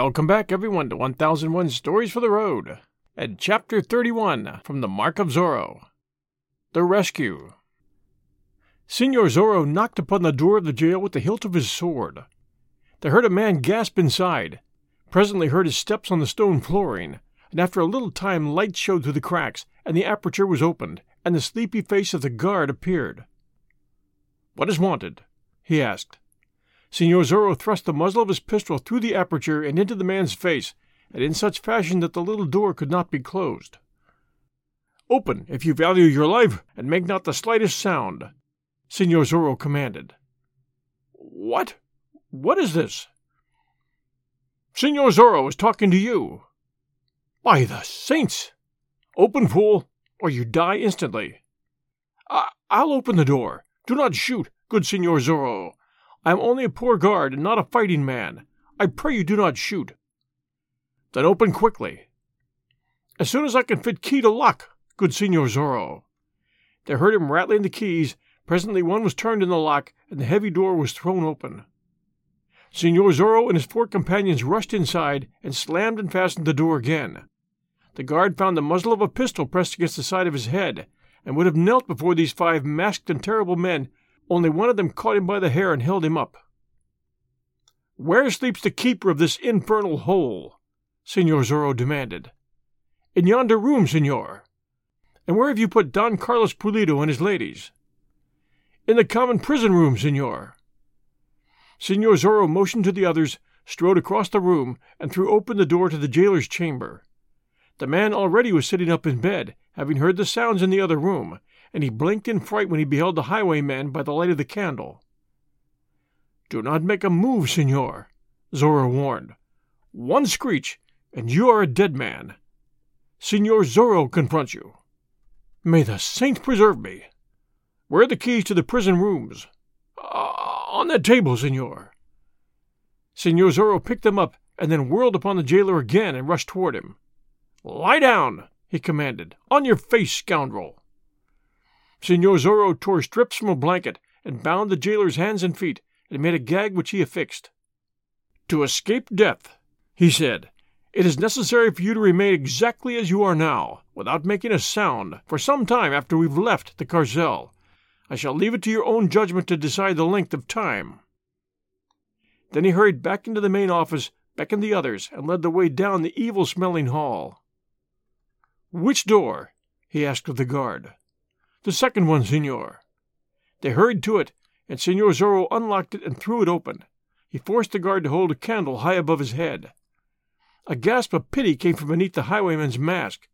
Welcome back, everyone, to 1001 Stories for the Road, and Chapter 31 from the Mark of Zorro The Rescue. Signor Zorro knocked upon the door of the jail with the hilt of his sword. They heard a man gasp inside, presently heard his steps on the stone flooring, and after a little time light showed through the cracks, and the aperture was opened, and the sleepy face of the guard appeared. What is wanted? he asked. Signor Zorro thrust the muzzle of his pistol through the aperture and into the man's face, and in such fashion that the little door could not be closed. Open, if you value your life, and make not the slightest sound, Signor Zorro commanded. What? What is this? Signor Zorro is talking to you. By the saints! Open, fool, or you die instantly. I- I'll open the door. Do not shoot, good Signor Zorro. I am only a poor guard and not a fighting man. I pray you do not shoot. Then open quickly. As soon as I can fit key to lock, good Signor Zorro. They heard him rattling the keys. Presently one was turned in the lock, and the heavy door was thrown open. Signor Zorro and his four companions rushed inside and slammed and fastened the door again. The guard found the muzzle of a pistol pressed against the side of his head, and would have knelt before these five masked and terrible men only one of them caught him by the hair and held him up. Where sleeps the keeper of this infernal hole? Signor Zorro demanded. In yonder room, senor. And where have you put Don Carlos Pulido and his ladies? In the common prison room, senor. Signor Zorro motioned to the others, strode across the room, and threw open the door to the jailer's chamber. The man already was sitting up in bed, having heard the sounds in the other room, and he blinked in fright when he beheld the highwayman by the light of the candle. Do not make a move, senor, Zorro warned. One screech, and you are a dead man. Signor Zorro confronts you. May the saints preserve me. Where are the keys to the prison rooms? Uh, on that table, senor. Signor Zorro picked them up and then whirled upon the jailer again and rushed toward him. Lie down, he commanded. On your face, scoundrel. Signor Zorro tore strips from a blanket and bound the jailer's hands and feet, and made a gag which he affixed. To escape death, he said, it is necessary for you to remain exactly as you are now, without making a sound, for some time after we've left the Carcel. I shall leave it to your own judgment to decide the length of time. Then he hurried back into the main office, beckoned the others, and led the way down the evil smelling hall. Which door? he asked of the guard. The second one, senor. They hurried to it, and Senor Zorro unlocked it and threw it open. He forced the guard to hold a candle high above his head. A gasp of pity came from beneath the highwayman's mask.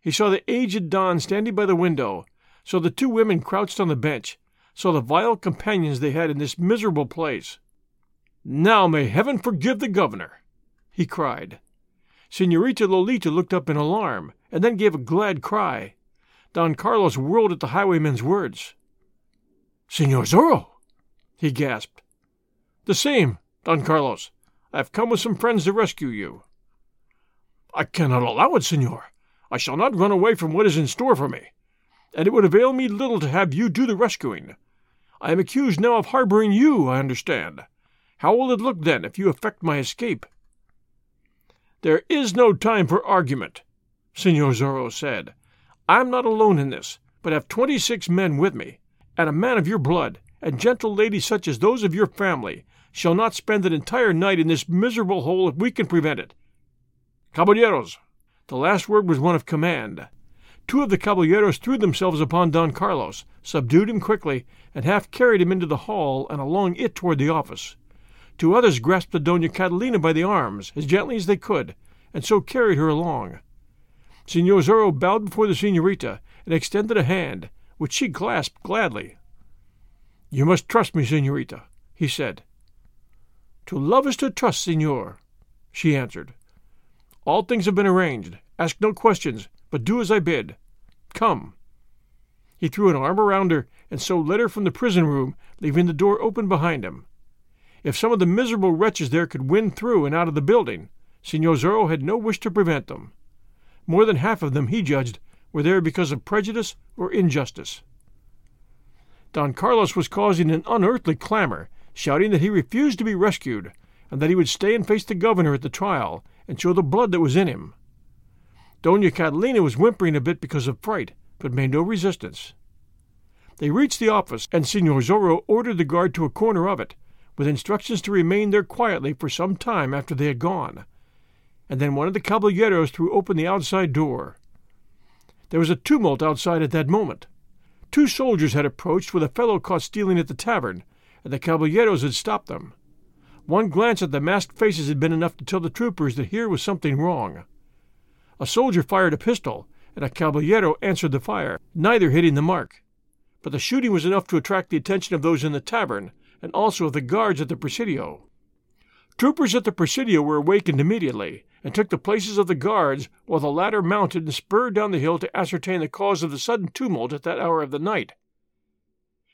He saw the aged Don standing by the window, saw the two women crouched on the bench, saw the vile companions they had in this miserable place. Now may heaven forgive the governor! he cried. Senorita Lolita looked up in alarm, and then gave a glad cry. Don Carlos whirled at the highwayman's words. Senor Zorro! he gasped. The same, Don Carlos. I have come with some friends to rescue you. I cannot allow it, senor. I shall not run away from what is in store for me, and it would avail me little to have you do the rescuing. I am accused now of harboring you, I understand. How will it look, then, if you effect my escape? There is no time for argument, Senor Zorro said. I am not alone in this, but have twenty six men with me, and a man of your blood, and gentle ladies such as those of your family, shall not spend an entire night in this miserable hole if we can prevent it. Caballeros! The last word was one of command. Two of the caballeros threw themselves upon Don Carlos, subdued him quickly, and half carried him into the hall and along it toward the office. Two others grasped the Dona Catalina by the arms, as gently as they could, and so carried her along. Signor Zorro bowed before the senorita and extended a hand, which she clasped gladly. You must trust me, senorita, he said. To love is to trust, senor, she answered. All things have been arranged. Ask no questions, but do as I bid. Come. He threw an arm around her and so led her from the prison room, leaving the door open behind him. If some of the miserable wretches there could win through and out of the building, Signor Zorro had no wish to prevent them. More than half of them, he judged, were there because of prejudice or injustice. Don Carlos was causing an unearthly clamor, shouting that he refused to be rescued, and that he would stay and face the governor at the trial and show the blood that was in him. Dona Catalina was whimpering a bit because of fright, but made no resistance. They reached the office, and Signor Zorro ordered the guard to a corner of it, with instructions to remain there quietly for some time after they had gone. And then one of the caballeros threw open the outside door. There was a tumult outside at that moment. Two soldiers had approached with a fellow caught stealing at the tavern, and the caballeros had stopped them. One glance at the masked faces had been enough to tell the troopers that here was something wrong. A soldier fired a pistol, and a caballero answered the fire, neither hitting the mark. But the shooting was enough to attract the attention of those in the tavern, and also of the guards at the Presidio. Troopers at the Presidio were awakened immediately, and took the places of the guards, while the latter mounted and spurred down the hill to ascertain the cause of the sudden tumult at that hour of the night.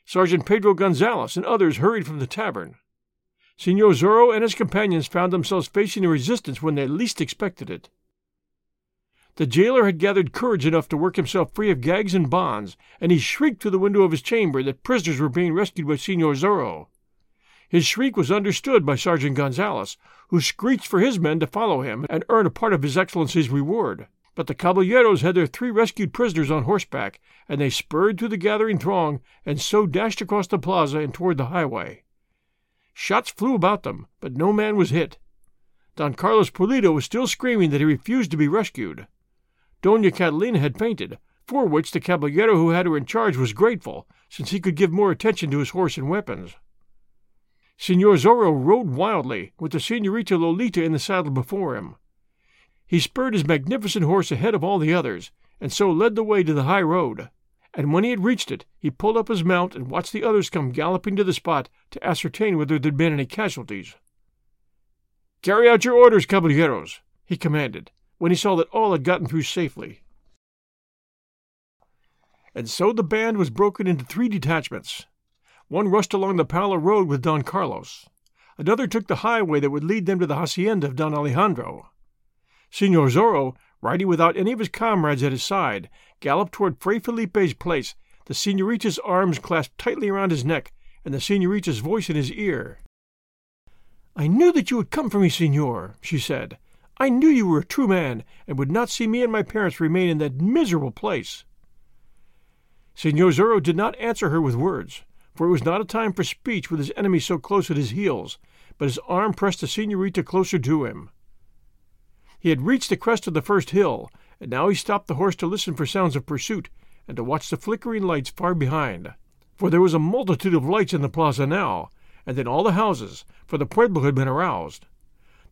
Sergeant Pedro Gonzales and others hurried from the tavern. Signor Zorro and his companions found themselves facing a resistance when they least expected it. The jailer had gathered courage enough to work himself free of gags and bonds, and he shrieked through the window of his chamber that prisoners were being rescued by Signor Zorro. His shriek was understood by Sergeant Gonzales, who screeched for his men to follow him and earn a part of His Excellency's reward. But the caballeros had their three rescued prisoners on horseback, and they spurred through the gathering throng and so dashed across the plaza and toward the highway. Shots flew about them, but no man was hit. Don Carlos Pulido was still screaming that he refused to be rescued. Dona Catalina had fainted, for which the caballero who had her in charge was grateful, since he could give more attention to his horse and weapons. Signor Zorro rode wildly, with the Senorita Lolita in the saddle before him. He spurred his magnificent horse ahead of all the others, and so led the way to the high road. And when he had reached it, he pulled up his mount and watched the others come galloping to the spot to ascertain whether there had been any casualties. Carry out your orders, caballeros, he commanded, when he saw that all had gotten through safely. And so the band was broken into three detachments, one rushed along the Pala road with Don Carlos. Another took the highway that would lead them to the hacienda of Don Alejandro. Senor Zorro, riding without any of his comrades at his side, galloped toward Fray Felipe's place, the senorita's arms clasped tightly around his neck, and the senorita's voice in his ear. I knew that you would come for me, senor, she said. I knew you were a true man, and would not see me and my parents remain in that miserable place. Senor Zorro did not answer her with words for it was not a time for speech with his enemy so close at his heels, but his arm pressed the senorita closer to him. He had reached the crest of the first hill, and now he stopped the horse to listen for sounds of pursuit and to watch the flickering lights far behind. For there was a multitude of lights in the plaza now, and in all the houses, for the pueblo had been aroused.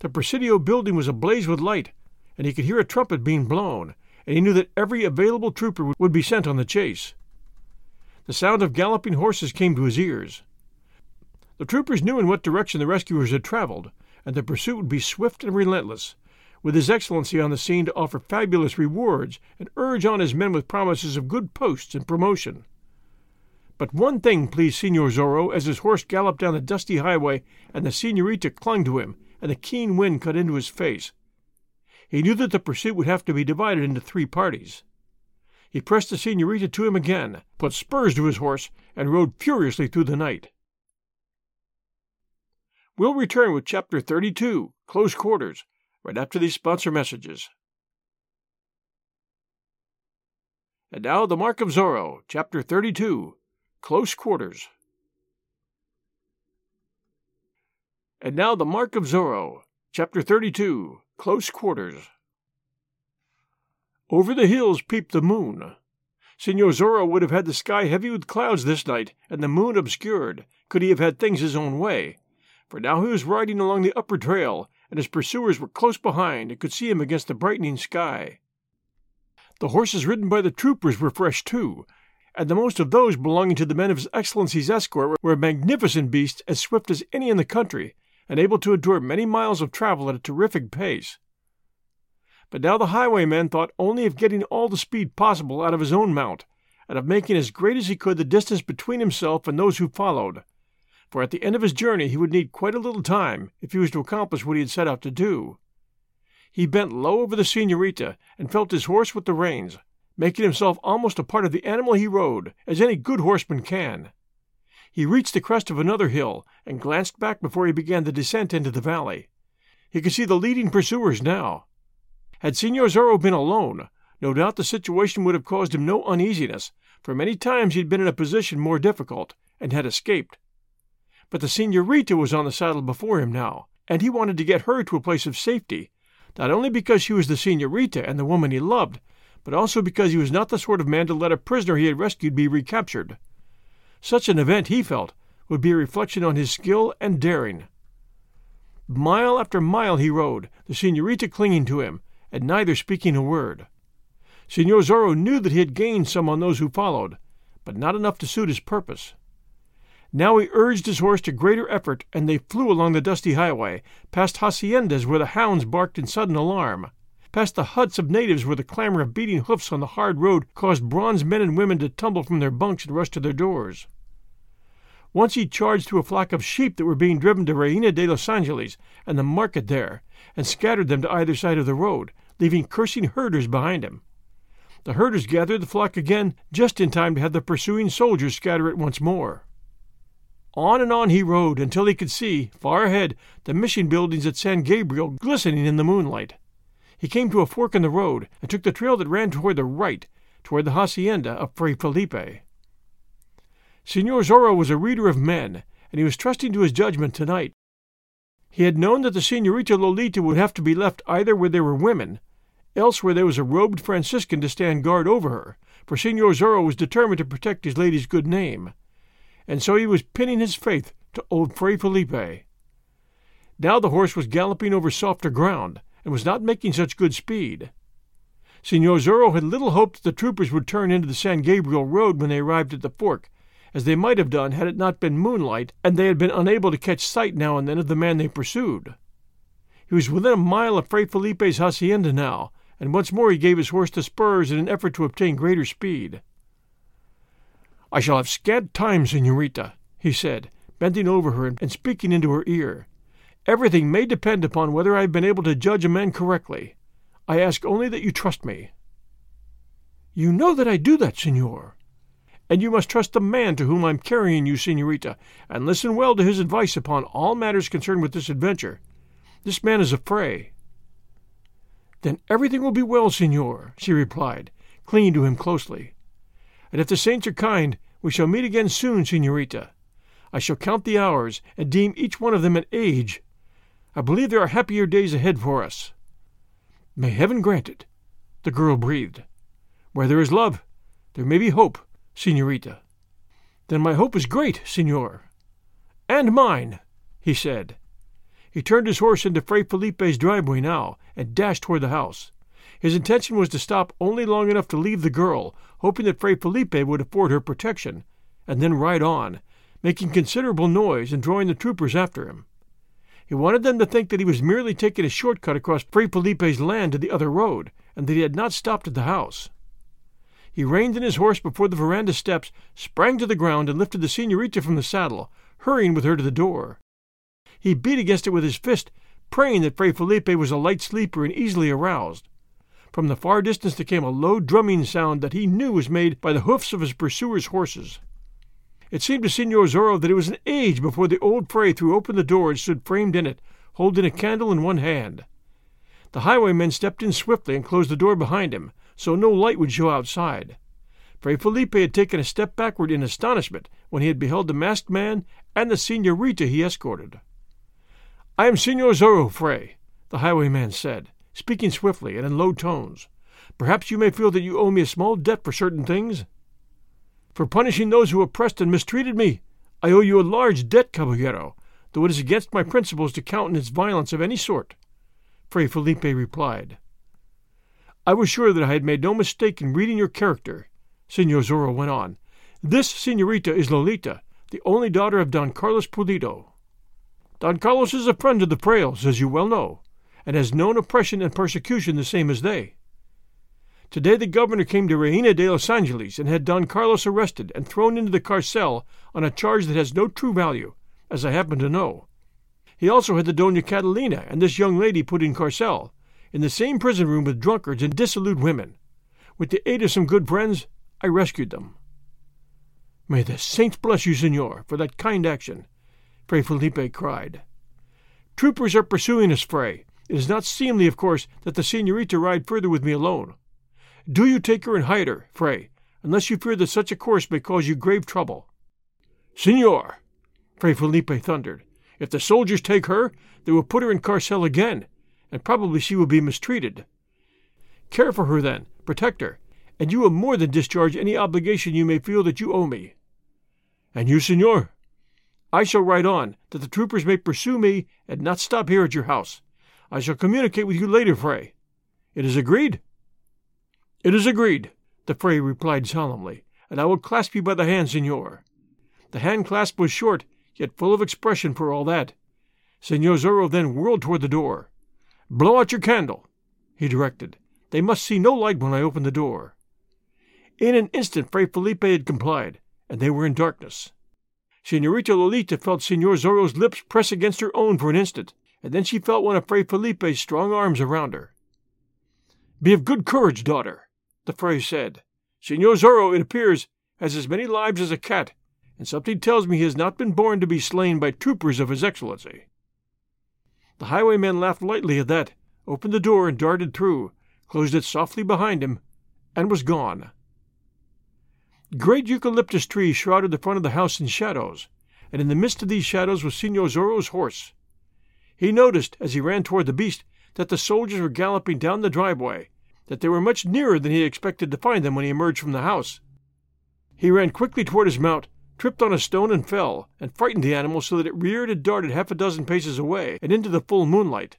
The Presidio building was ablaze with light, and he could hear a trumpet being blown, and he knew that every available trooper would be sent on the chase. The sound of galloping horses came to his ears. The troopers knew in what direction the rescuers had traveled, and the pursuit would be swift and relentless, with His Excellency on the scene to offer fabulous rewards and urge on his men with promises of good posts and promotion. But one thing pleased Signor Zorro as his horse galloped down the dusty highway and the senorita clung to him and the keen wind cut into his face. He knew that the pursuit would have to be divided into three parties. He pressed the senorita to him again, put spurs to his horse, and rode furiously through the night. We'll return with Chapter 32, Close Quarters, right after these sponsor messages. And now, The Mark of Zorro, Chapter 32, Close Quarters. And now, The Mark of Zorro, Chapter 32, Close Quarters. Over the hills peeped the moon. Signor Zorro would have had the sky heavy with clouds this night, and the moon obscured, could he have had things his own way. For now he was riding along the upper trail, and his pursuers were close behind and could see him against the brightening sky. The horses ridden by the troopers were fresh too, and the most of those belonging to the men of His Excellency's escort were magnificent beasts as swift as any in the country, and able to endure many miles of travel at a terrific pace. But now the highwayman thought only of getting all the speed possible out of his own mount, and of making as great as he could the distance between himself and those who followed. For at the end of his journey he would need quite a little time if he was to accomplish what he had set out to do. He bent low over the senorita and felt his horse with the reins, making himself almost a part of the animal he rode, as any good horseman can. He reached the crest of another hill and glanced back before he began the descent into the valley. He could see the leading pursuers now. Had Signor Zorro been alone, no doubt the situation would have caused him no uneasiness, for many times he had been in a position more difficult and had escaped. But the Signorita was on the saddle before him now, and he wanted to get her to a place of safety, not only because she was the Signorita and the woman he loved, but also because he was not the sort of man to let a prisoner he had rescued be recaptured. Such an event, he felt, would be a reflection on his skill and daring. Mile after mile he rode, the Signorita clinging to him, and neither speaking a word. Signor Zorro knew that he had gained some on those who followed, but not enough to suit his purpose. Now he urged his horse to greater effort, and they flew along the dusty highway, past haciendas where the hounds barked in sudden alarm, past the huts of natives where the clamor of beating hoofs on the hard road caused bronzed men and women to tumble from their bunks and rush to their doors. Once he charged through a flock of sheep that were being driven to Reina de los Angeles and the market there, and scattered them to either side of the road, leaving cursing herders behind him. The herders gathered the flock again just in time to have the pursuing soldiers scatter it once more. On and on he rode until he could see, far ahead, the mission buildings at San Gabriel glistening in the moonlight. He came to a fork in the road and took the trail that ran toward the right, toward the hacienda of Fray Felipe. Signor Zorro was a reader of men, and he was trusting to his judgment tonight. He had known that the Senorita Lolita would have to be left either where there were women, else where there was a robed Franciscan to stand guard over her, for Signor Zorro was determined to protect his lady's good name. And so he was pinning his faith to old Fray Felipe. Now the horse was galloping over softer ground, and was not making such good speed. Signor Zorro had little hope that the troopers would turn into the San Gabriel road when they arrived at the fork, as they might have done had it not been moonlight and they had been unable to catch sight now and then of the man they pursued. He was within a mile of Fray Felipe's hacienda now, and once more he gave his horse the spurs in an effort to obtain greater speed. I shall have scant time, senorita, he said, bending over her and speaking into her ear. Everything may depend upon whether I have been able to judge a man correctly. I ask only that you trust me. You know that I do that, senor. And you must trust the man to whom I am carrying you, senorita, and listen well to his advice upon all matters concerned with this adventure. This man is a Fray. Then everything will be well, senor, she replied, clinging to him closely. And if the saints are kind, we shall meet again soon, senorita. I shall count the hours and deem each one of them an age I believe there are happier days ahead for us. May heaven grant it, the girl breathed. Where there is love, there may be hope, senorita. Then my hope is great, senor. And mine, he said. He turned his horse into Fray Felipe's driveway now and dashed toward the house. His intention was to stop only long enough to leave the girl, hoping that Fray Felipe would afford her protection, and then ride on, making considerable noise and drawing the troopers after him. He wanted them to think that he was merely taking a short cut across Fray Felipe's land to the other road, and that he had not stopped at the house. He reined in his horse before the veranda steps, sprang to the ground, and lifted the senorita from the saddle, hurrying with her to the door. He beat against it with his fist, praying that Fray Felipe was a light sleeper and easily aroused. From the far distance there came a low drumming sound that he knew was made by the hoofs of his pursuers' horses. It seemed to Signor Zorro that it was an age before the old Fray threw open the door and stood framed in it, holding a candle in one hand. The highwaymen stepped in swiftly and closed the door behind him, so no light would show outside. Fray Felipe had taken a step backward in astonishment when he had beheld the masked man and the senorita he escorted. I am Signor Fray, the highwayman said, speaking swiftly and in low tones. Perhaps you may feel that you owe me a small debt for certain things? For punishing those who oppressed and mistreated me, I owe you a large debt, caballero, though it is against my principles to countenance violence of any sort. Fray Felipe replied. I was sure that I had made no mistake in reading your character, Senor Zorro went on. This senorita is Lolita, the only daughter of Don Carlos Pulido. Don Carlos is a friend of the Frailes, as you well know, and has known oppression and persecution the same as they. Today the governor came to Reina de los Angeles and had Don Carlos arrested and thrown into the carcel on a charge that has no true value, as I happen to know. He also had the Dona Catalina and this young lady put in carcel, in the same prison room with drunkards and dissolute women. With the aid of some good friends, I rescued them. May the saints bless you, senor, for that kind action, Fray Felipe cried. Troopers are pursuing us, Fray. It is not seemly, of course, that the senorita ride further with me alone. Do you take her and hide her, Fray, unless you fear that such a course may cause you grave trouble. Senor, Fray Felipe thundered, if the soldiers take her, they will put her in carcel again, and probably she will be mistreated. Care for her, then, protect her, and you will more than discharge any obligation you may feel that you owe me. And you, senor? I shall ride on, that the troopers may pursue me and not stop here at your house. I shall communicate with you later, Fray. It is agreed? It is agreed, the Fray replied solemnly, and I will clasp you by the hand, senor. The hand clasp was short, yet full of expression for all that. Senor Zorro then whirled toward the door. Blow out your candle, he directed. They must see no light when I open the door. In an instant Fray Felipe had complied, and they were in darkness. Senorita Lolita felt Senor Zorro's lips press against her own for an instant, and then she felt one of Fray Felipe's strong arms around her. Be of good courage, daughter, the Fray said. Senor Zorro, it appears, has as many lives as a cat, and something tells me he has not been born to be slain by troopers of His Excellency. The highwayman laughed lightly at that, opened the door and darted through, closed it softly behind him, and was gone. Great eucalyptus trees shrouded the front of the house in shadows, and in the midst of these shadows was Signor Zorro's horse. He noticed, as he ran toward the beast, that the soldiers were galloping down the driveway, that they were much nearer than he expected to find them when he emerged from the house. He ran quickly toward his mount, tripped on a stone and fell, and frightened the animal so that it reared and darted half a dozen paces away and into the full moonlight.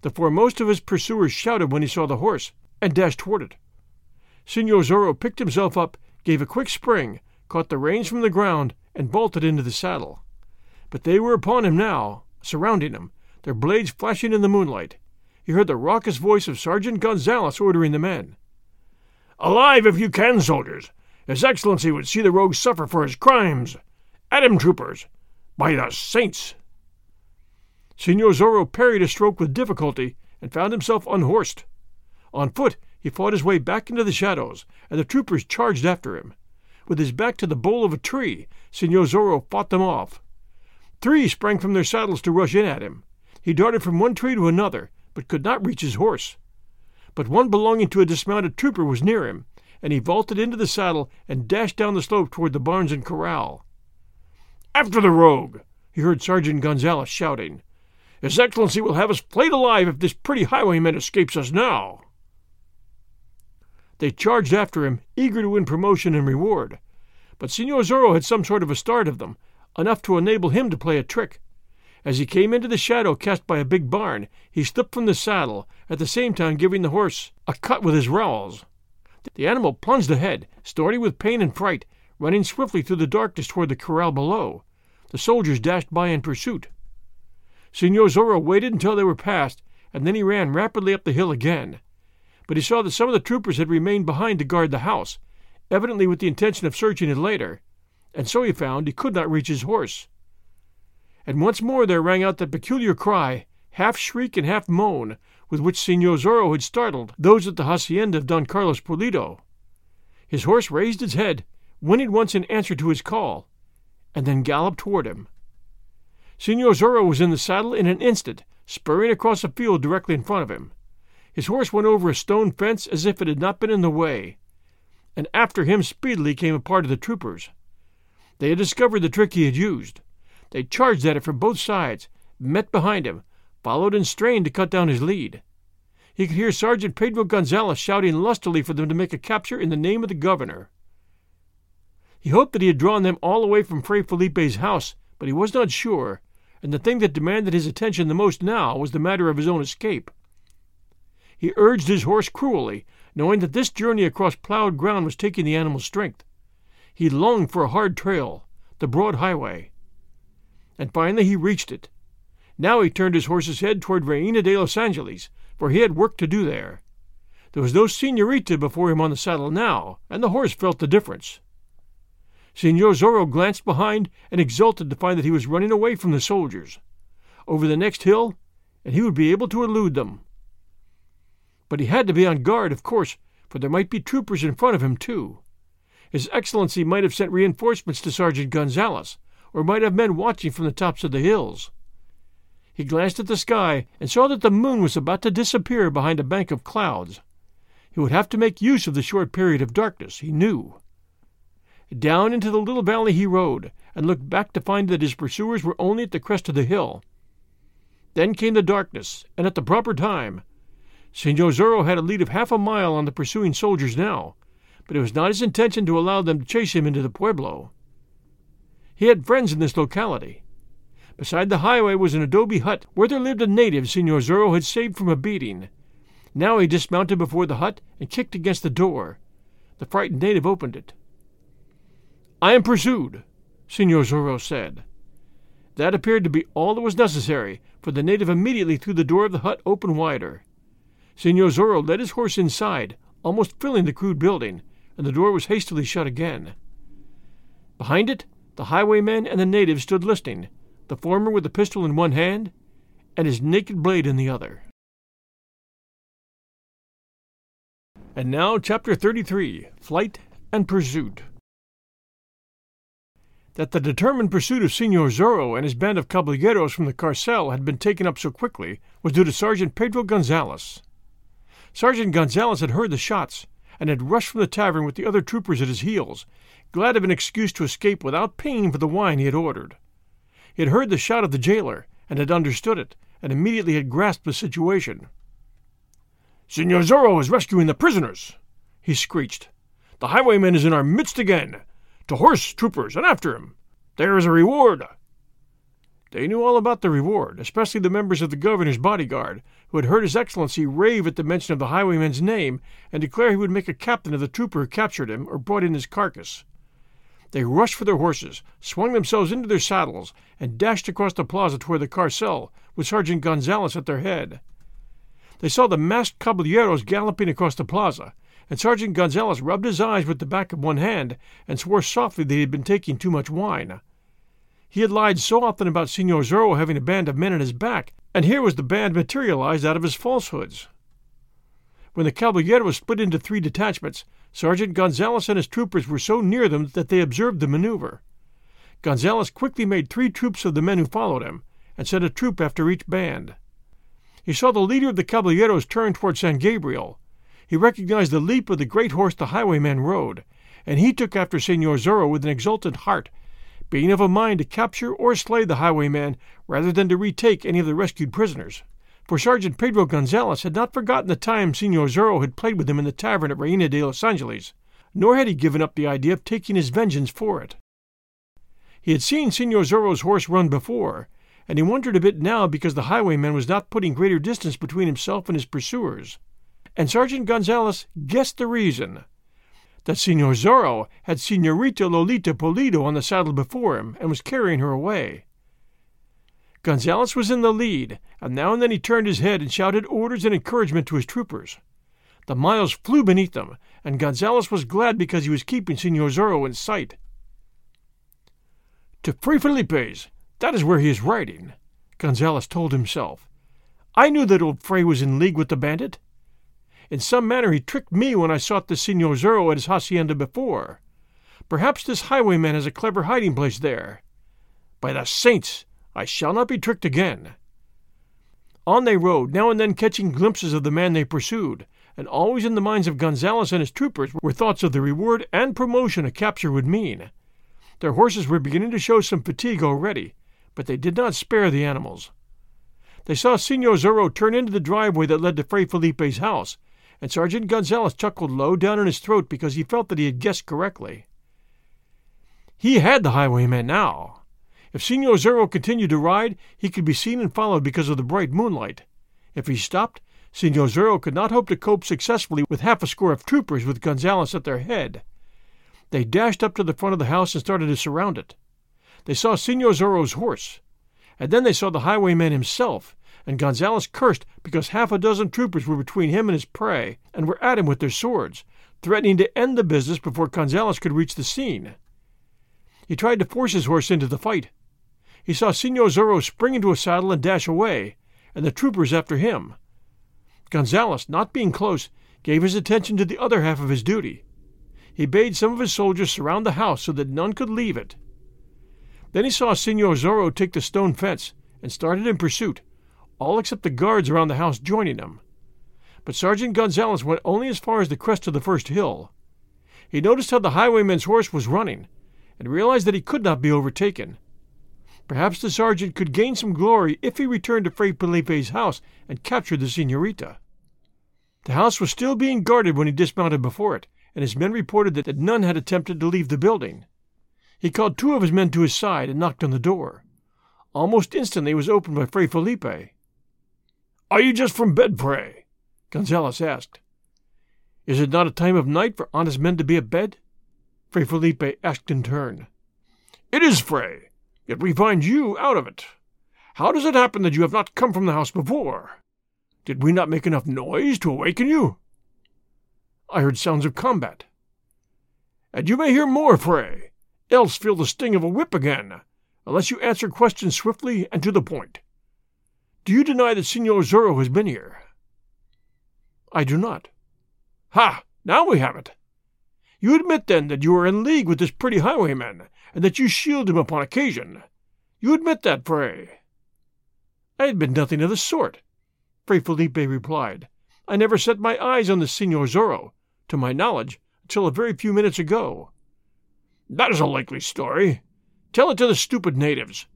The foremost of his pursuers shouted when he saw the horse, and dashed toward it. Signor Zorro picked himself up gave a quick spring, caught the reins from the ground, and bolted into the saddle. But they were upon him now, surrounding him, their blades flashing in the moonlight. He heard the raucous voice of Sergeant Gonzales ordering the men. Alive if you can, soldiers! His Excellency would see the rogue suffer for his crimes! At him, troopers! By the saints! Signor Zorro parried a stroke with difficulty and found himself unhorsed. On foot, he fought his way back into the shadows, and the troopers charged after him. With his back to the bole of a tree, Signor Zorro fought them off. Three sprang from their saddles to rush in at him. He darted from one tree to another, but could not reach his horse. But one belonging to a dismounted trooper was near him, and he vaulted into the saddle and dashed down the slope toward the barns and corral. After the rogue! he heard Sergeant Gonzales shouting. His Excellency will have us flayed alive if this pretty highwayman escapes us now. They charged after him, eager to win promotion and reward. But Signor Zorro had some sort of a start of them, enough to enable him to play a trick. As he came into the shadow cast by a big barn, he slipped from the saddle, at the same time giving the horse a cut with his rowels. The animal plunged ahead, snorting with pain and fright, running swiftly through the darkness toward the corral below. The soldiers dashed by in pursuit. Signor Zorro waited until they were past, and then he ran rapidly up the hill again but he saw that some of the troopers had remained behind to guard the house, evidently with the intention of searching it later, and so he found he could not reach his horse. And once more there rang out that peculiar cry, half shriek and half moan, with which Signor Zorro had startled those at the hacienda of Don Carlos Pulido. His horse raised its head, whinnied once in answer to his call, and then galloped toward him. Signor Zorro was in the saddle in an instant, spurring across a field directly in front of him. His horse went over a stone fence as if it had not been in the way, and after him speedily came a part of the troopers. They had discovered the trick he had used. They charged at it from both sides, met behind him, followed and strained to cut down his lead. He could hear Sergeant Pedro Gonzales shouting lustily for them to make a capture in the name of the governor. He hoped that he had drawn them all away from Fray Felipe's house, but he was not sure, and the thing that demanded his attention the most now was the matter of his own escape. He urged his horse cruelly, knowing that this journey across plowed ground was taking the animal's strength. He longed for a hard trail, the broad highway. And finally he reached it. Now he turned his horse's head toward Reina de los Angeles, for he had work to do there. There was no senorita before him on the saddle now, and the horse felt the difference. Senor Zorro glanced behind and exulted to find that he was running away from the soldiers. Over the next hill, and he would be able to elude them. But he had to be on guard, of course, for there might be troopers in front of him, too. His Excellency might have sent reinforcements to Sergeant Gonzales, or might have men watching from the tops of the hills. He glanced at the sky and saw that the moon was about to disappear behind a bank of clouds. He would have to make use of the short period of darkness, he knew. Down into the little valley he rode, and looked back to find that his pursuers were only at the crest of the hill. Then came the darkness, and at the proper time. Senor Zorro had a lead of half a mile on the pursuing soldiers now, but it was not his intention to allow them to chase him into the pueblo. He had friends in this locality. Beside the highway was an adobe hut where there lived a native Senor Zorro had saved from a beating. Now he dismounted before the hut and kicked against the door. The frightened native opened it. I am pursued, Senor Zorro said. That appeared to be all that was necessary, for the native immediately threw the door of the hut open wider. Senor Zorro led his horse inside, almost filling the crude building, and the door was hastily shut again. Behind it, the highwayman and the native stood listening, the former with a pistol in one hand and his naked blade in the other. And now, Chapter 33 Flight and Pursuit. That the determined pursuit of Senor Zorro and his band of caballeros from the carcel had been taken up so quickly was due to Sergeant Pedro Gonzales. Sergeant Gonzales had heard the shots and had rushed from the tavern with the other troopers at his heels, glad of an excuse to escape without paying for the wine he had ordered. He had heard the shout of the jailer, and had understood it, and immediately had grasped the situation. Senor Zorro is rescuing the prisoners, he screeched. The highwayman is in our midst again. To horse, troopers, and after him. There is a reward. They knew all about the reward, especially the members of the governor's bodyguard, who had heard His Excellency rave at the mention of the highwayman's name and declare he would make a captain of the trooper who captured him or brought in his carcass. They rushed for their horses, swung themselves into their saddles, and dashed across the plaza toward the carcel, with Sergeant Gonzales at their head. They saw the masked caballeros galloping across the plaza, and Sergeant Gonzales rubbed his eyes with the back of one hand and swore softly that he had been taking too much wine. He had lied so often about Senor Zorro having a band of men at his back, and here was the band materialized out of his falsehoods. When the Caballero was split into three detachments, Sergeant Gonzales and his troopers were so near them that they observed the maneuver. Gonzales quickly made three troops of the men who followed him, and sent a troop after each band. He saw the leader of the caballeros turn toward San Gabriel. He recognized the leap of the great horse the highwayman rode, and he took after Senor Zorro with an exultant heart, being of a mind to capture or slay the highwayman rather than to retake any of the rescued prisoners for Sergeant Pedro Gonzales had not forgotten the time Senor Zorro had played with him in the tavern at Reina de los Angeles, nor had he given up the idea of taking his vengeance for it. He had seen Senor Zorro's horse run before, and he wondered a bit now because the highwayman was not putting greater distance between himself and his pursuers. And Sergeant Gonzales guessed the reason that Senor Zorro had Senorita Lolita Pulido on the saddle before him and was carrying her away. Gonzales was in the lead, and now and then he turned his head and shouted orders and encouragement to his troopers. The miles flew beneath them, and Gonzales was glad because he was keeping Senor Zorro in sight. To Fray Felipe's, that is where he is riding, Gonzales told himself. I knew that old Fray was in league with the bandit. In some manner he tricked me when I sought the Senor Zorro at his hacienda before. Perhaps this highwayman has a clever hiding place there. By the saints, I shall not be tricked again. On they rode, now and then catching glimpses of the man they pursued, and always in the minds of Gonzales and his troopers were thoughts of the reward and promotion a capture would mean. Their horses were beginning to show some fatigue already, but they did not spare the animals. They saw Senor Zorro turn into the driveway that led to Fray Felipe's house, and Sergeant Gonzales chuckled low down in his throat because he felt that he had guessed correctly. He had the highwayman now. If Senor Zorro continued to ride, he could be seen and followed because of the bright moonlight. If he stopped, Senor Zorro could not hope to cope successfully with half a score of troopers with Gonzales at their head. They dashed up to the front of the house and started to surround it. They saw Senor Zorro's horse, and then they saw the highwayman himself, and Gonzales cursed because half a dozen troopers were between him and his prey, and were at him with their swords, threatening to end the business before Gonzales could reach the scene. He tried to force his horse into the fight, he saw Senor Zorro spring into a saddle and dash away, and the troopers after him. Gonzales, not being close, gave his attention to the other half of his duty. he bade some of his soldiers surround the house so that none could leave it. Then he saw Senor Zorro take the stone fence and started in pursuit, all except the guards around the house joining him. But Sergeant Gonzales went only as far as the crest of the first hill. He noticed how the highwayman's horse was running, and realized that he could not be overtaken. Perhaps the sergeant could gain some glory if he returned to Fray Felipe's house and captured the senorita. The house was still being guarded when he dismounted before it, and his men reported that none had attempted to leave the building. He called two of his men to his side and knocked on the door. Almost instantly it was opened by Fray Felipe. Are you just from bed, Fray? Gonzales asked. Is it not a time of night for honest men to be abed? Fray Felipe asked in turn. It is, Fray, yet we find you out of it. How does it happen that you have not come from the house before? Did we not make enough noise to awaken you? I heard sounds of combat. And you may hear more, Fray, else feel the sting of a whip again, unless you answer questions swiftly and to the point. Do you deny that Senor Zorro has been here? I do not. Ha! Now we have it. You admit, then, that you are in league with this pretty highwayman, and that you shield him upon occasion. You admit that, pray? I admit nothing of the sort, Fray Felipe replied. I never set my eyes on the Senor Zorro, to my knowledge, until a very few minutes ago. That is a likely story. Tell it to the stupid natives.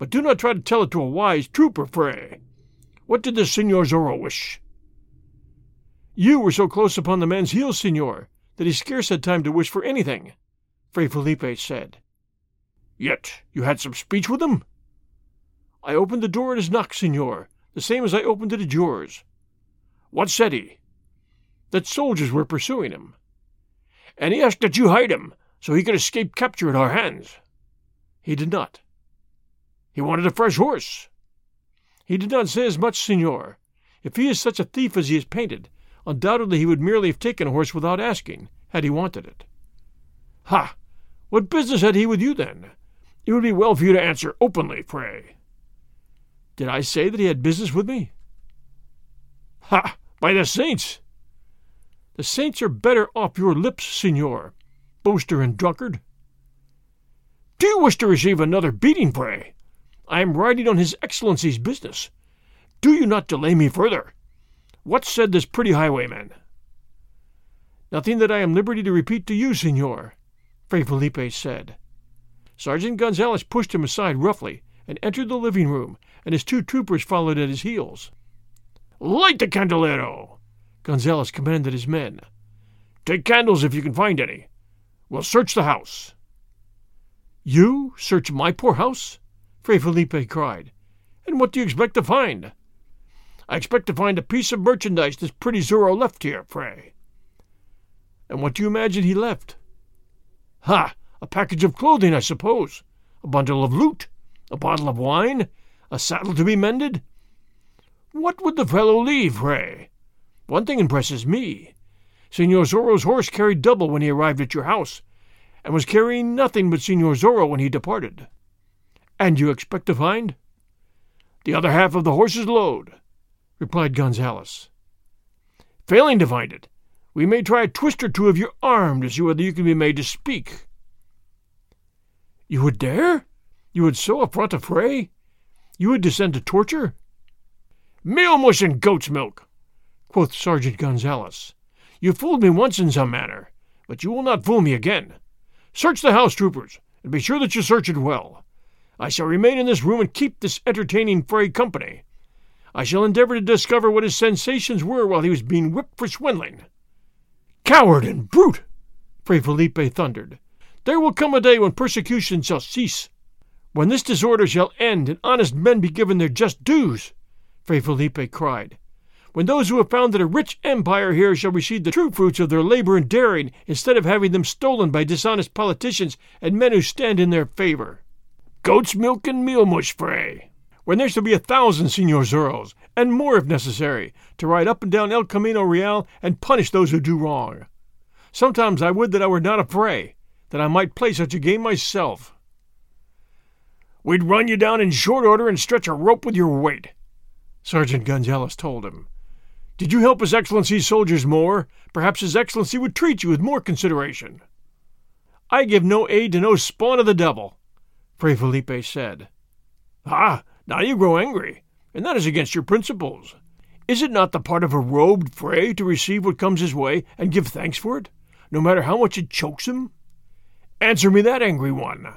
But do not try to tell it to a wise trooper, Fray. What did the Senor Zorro wish? You were so close upon the man's heels, senor, that he scarce had time to wish for anything, Fray Felipe said. Yet you had some speech with him? I opened the door at his knock, senor, the same as I opened it at yours. What said he? That soldiers were pursuing him. And he asked that you hide him, so he could escape capture at our hands. He did not. He wanted a fresh horse. He did not say as much, senor. If he is such a thief as he is painted, Undoubtedly he would merely have taken a horse without asking, had he wanted it. Ha! What business had he with you, then? It would be well for you to answer openly, pray. Did I say that he had business with me? Ha! By the saints! The saints are better off your lips, senor, boaster and drunkard. Do you wish to receive another beating, Fray? I am riding on His Excellency's business. Do you not delay me further? What said this pretty highwayman? Nothing that I am liberty to repeat to you, senor, Fray Felipe said. Sergeant Gonzales pushed him aside roughly and entered the living room, and his two troopers followed at his heels. Light the candelero! Gonzales commanded his men. Take candles if you can find any. We'll search the house. You search my poor house? Fray Felipe cried. And what do you expect to find? I expect to find a piece of merchandise this pretty Zorro left here, Fray. And what do you imagine he left? Ha! A package of clothing, I suppose. A bundle of loot. A bottle of wine. A saddle to be mended. What would the fellow leave, Fray? One thing impresses me. Senor Zorro's horse carried double when he arrived at your house, and was carrying nothing but Senor Zorro when he departed. And you expect to find? The other half of the horse's load replied Gonzales. Failing to find it, we may try a twist or two of your arm to see whether you can be made to speak. You would dare? You would so affront a fray? You would descend to torture? Meal mush and goat's milk, quoth Sergeant Gonzales. You fooled me once in some manner, but you will not fool me again. Search the house, troopers, and be sure that you search it well. I shall remain in this room and keep this entertaining fray company. I shall endeavor to discover what his sensations were while he was being whipped for swindling. Coward and brute! Fray Felipe thundered. There will come a day when persecution shall cease, when this disorder shall end and honest men be given their just dues, Fray Felipe cried. When those who have founded a rich empire here shall receive the true fruits of their labor and daring, instead of having them stolen by dishonest politicians and men who stand in their favor. Goat's milk and meal mush, Fray when there shall be a thousand Senor Zorros, and more if necessary, to ride up and down El Camino Real and punish those who do wrong. Sometimes I would that I were not a Fray, that I might play such a game myself. We'd run you down in short order and stretch a rope with your weight, Sergeant Gonzales told him. Did you help His Excellency's soldiers more? Perhaps His Excellency would treat you with more consideration. I give no aid to no spawn of the devil, Fray Felipe said. Ah, now you grow angry, and that is against your principles. Is it not the part of a robed Fray to receive what comes his way and give thanks for it, no matter how much it chokes him? Answer me that, angry one.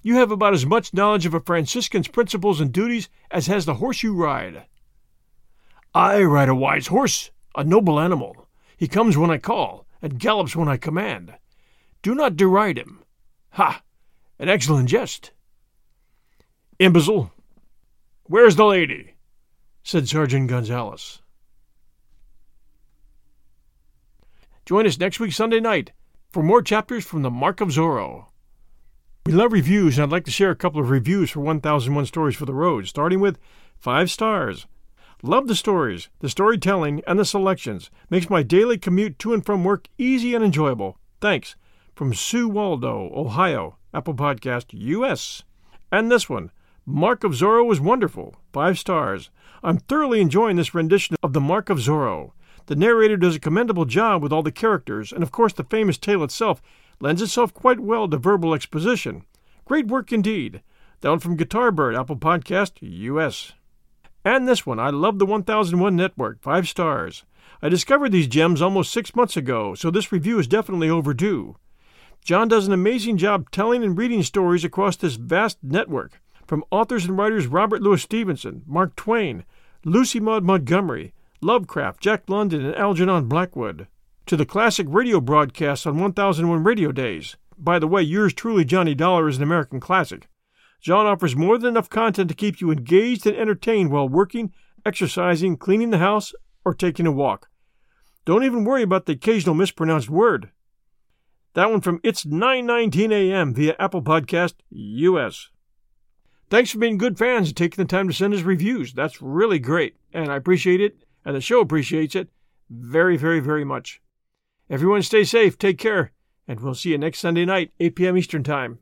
You have about as much knowledge of a Franciscan's principles and duties as has the horse you ride. I ride a wise horse, a noble animal. He comes when I call, and gallops when I command. Do not deride him. Ha! An excellent jest. Imbecile! Where's the lady? said Sergeant Gonzales. Join us next week, Sunday night, for more chapters from the Mark of Zorro. We love reviews, and I'd like to share a couple of reviews for 1001 Stories for the Road, starting with five stars. Love the stories, the storytelling, and the selections. Makes my daily commute to and from work easy and enjoyable. Thanks. From Sue Waldo, Ohio, Apple Podcast US. And this one, Mark of Zorro was wonderful. Five stars. I'm thoroughly enjoying this rendition of The Mark of Zorro. The narrator does a commendable job with all the characters, and of course the famous tale itself lends itself quite well to verbal exposition. Great work indeed. Down from Guitar Bird, Apple Podcast US. And this one, I love the 1001 Network, five stars. I discovered these gems almost six months ago, so this review is definitely overdue. John does an amazing job telling and reading stories across this vast network, from authors and writers Robert Louis Stevenson, Mark Twain, Lucy Maud Montgomery, Lovecraft, Jack London, and Algernon Blackwood, to the classic radio broadcasts on 1001 radio days. By the way, yours truly, Johnny Dollar, is an American classic. John offers more than enough content to keep you engaged and entertained while working, exercising, cleaning the house, or taking a walk. Don't even worry about the occasional mispronounced word. That one from It's 9:19 a.m. via Apple Podcast US. Thanks for being good fans and taking the time to send us reviews. That's really great, and I appreciate it, and the show appreciates it very, very, very much. Everyone stay safe, take care, and we'll see you next Sunday night, 8 p.m. Eastern Time.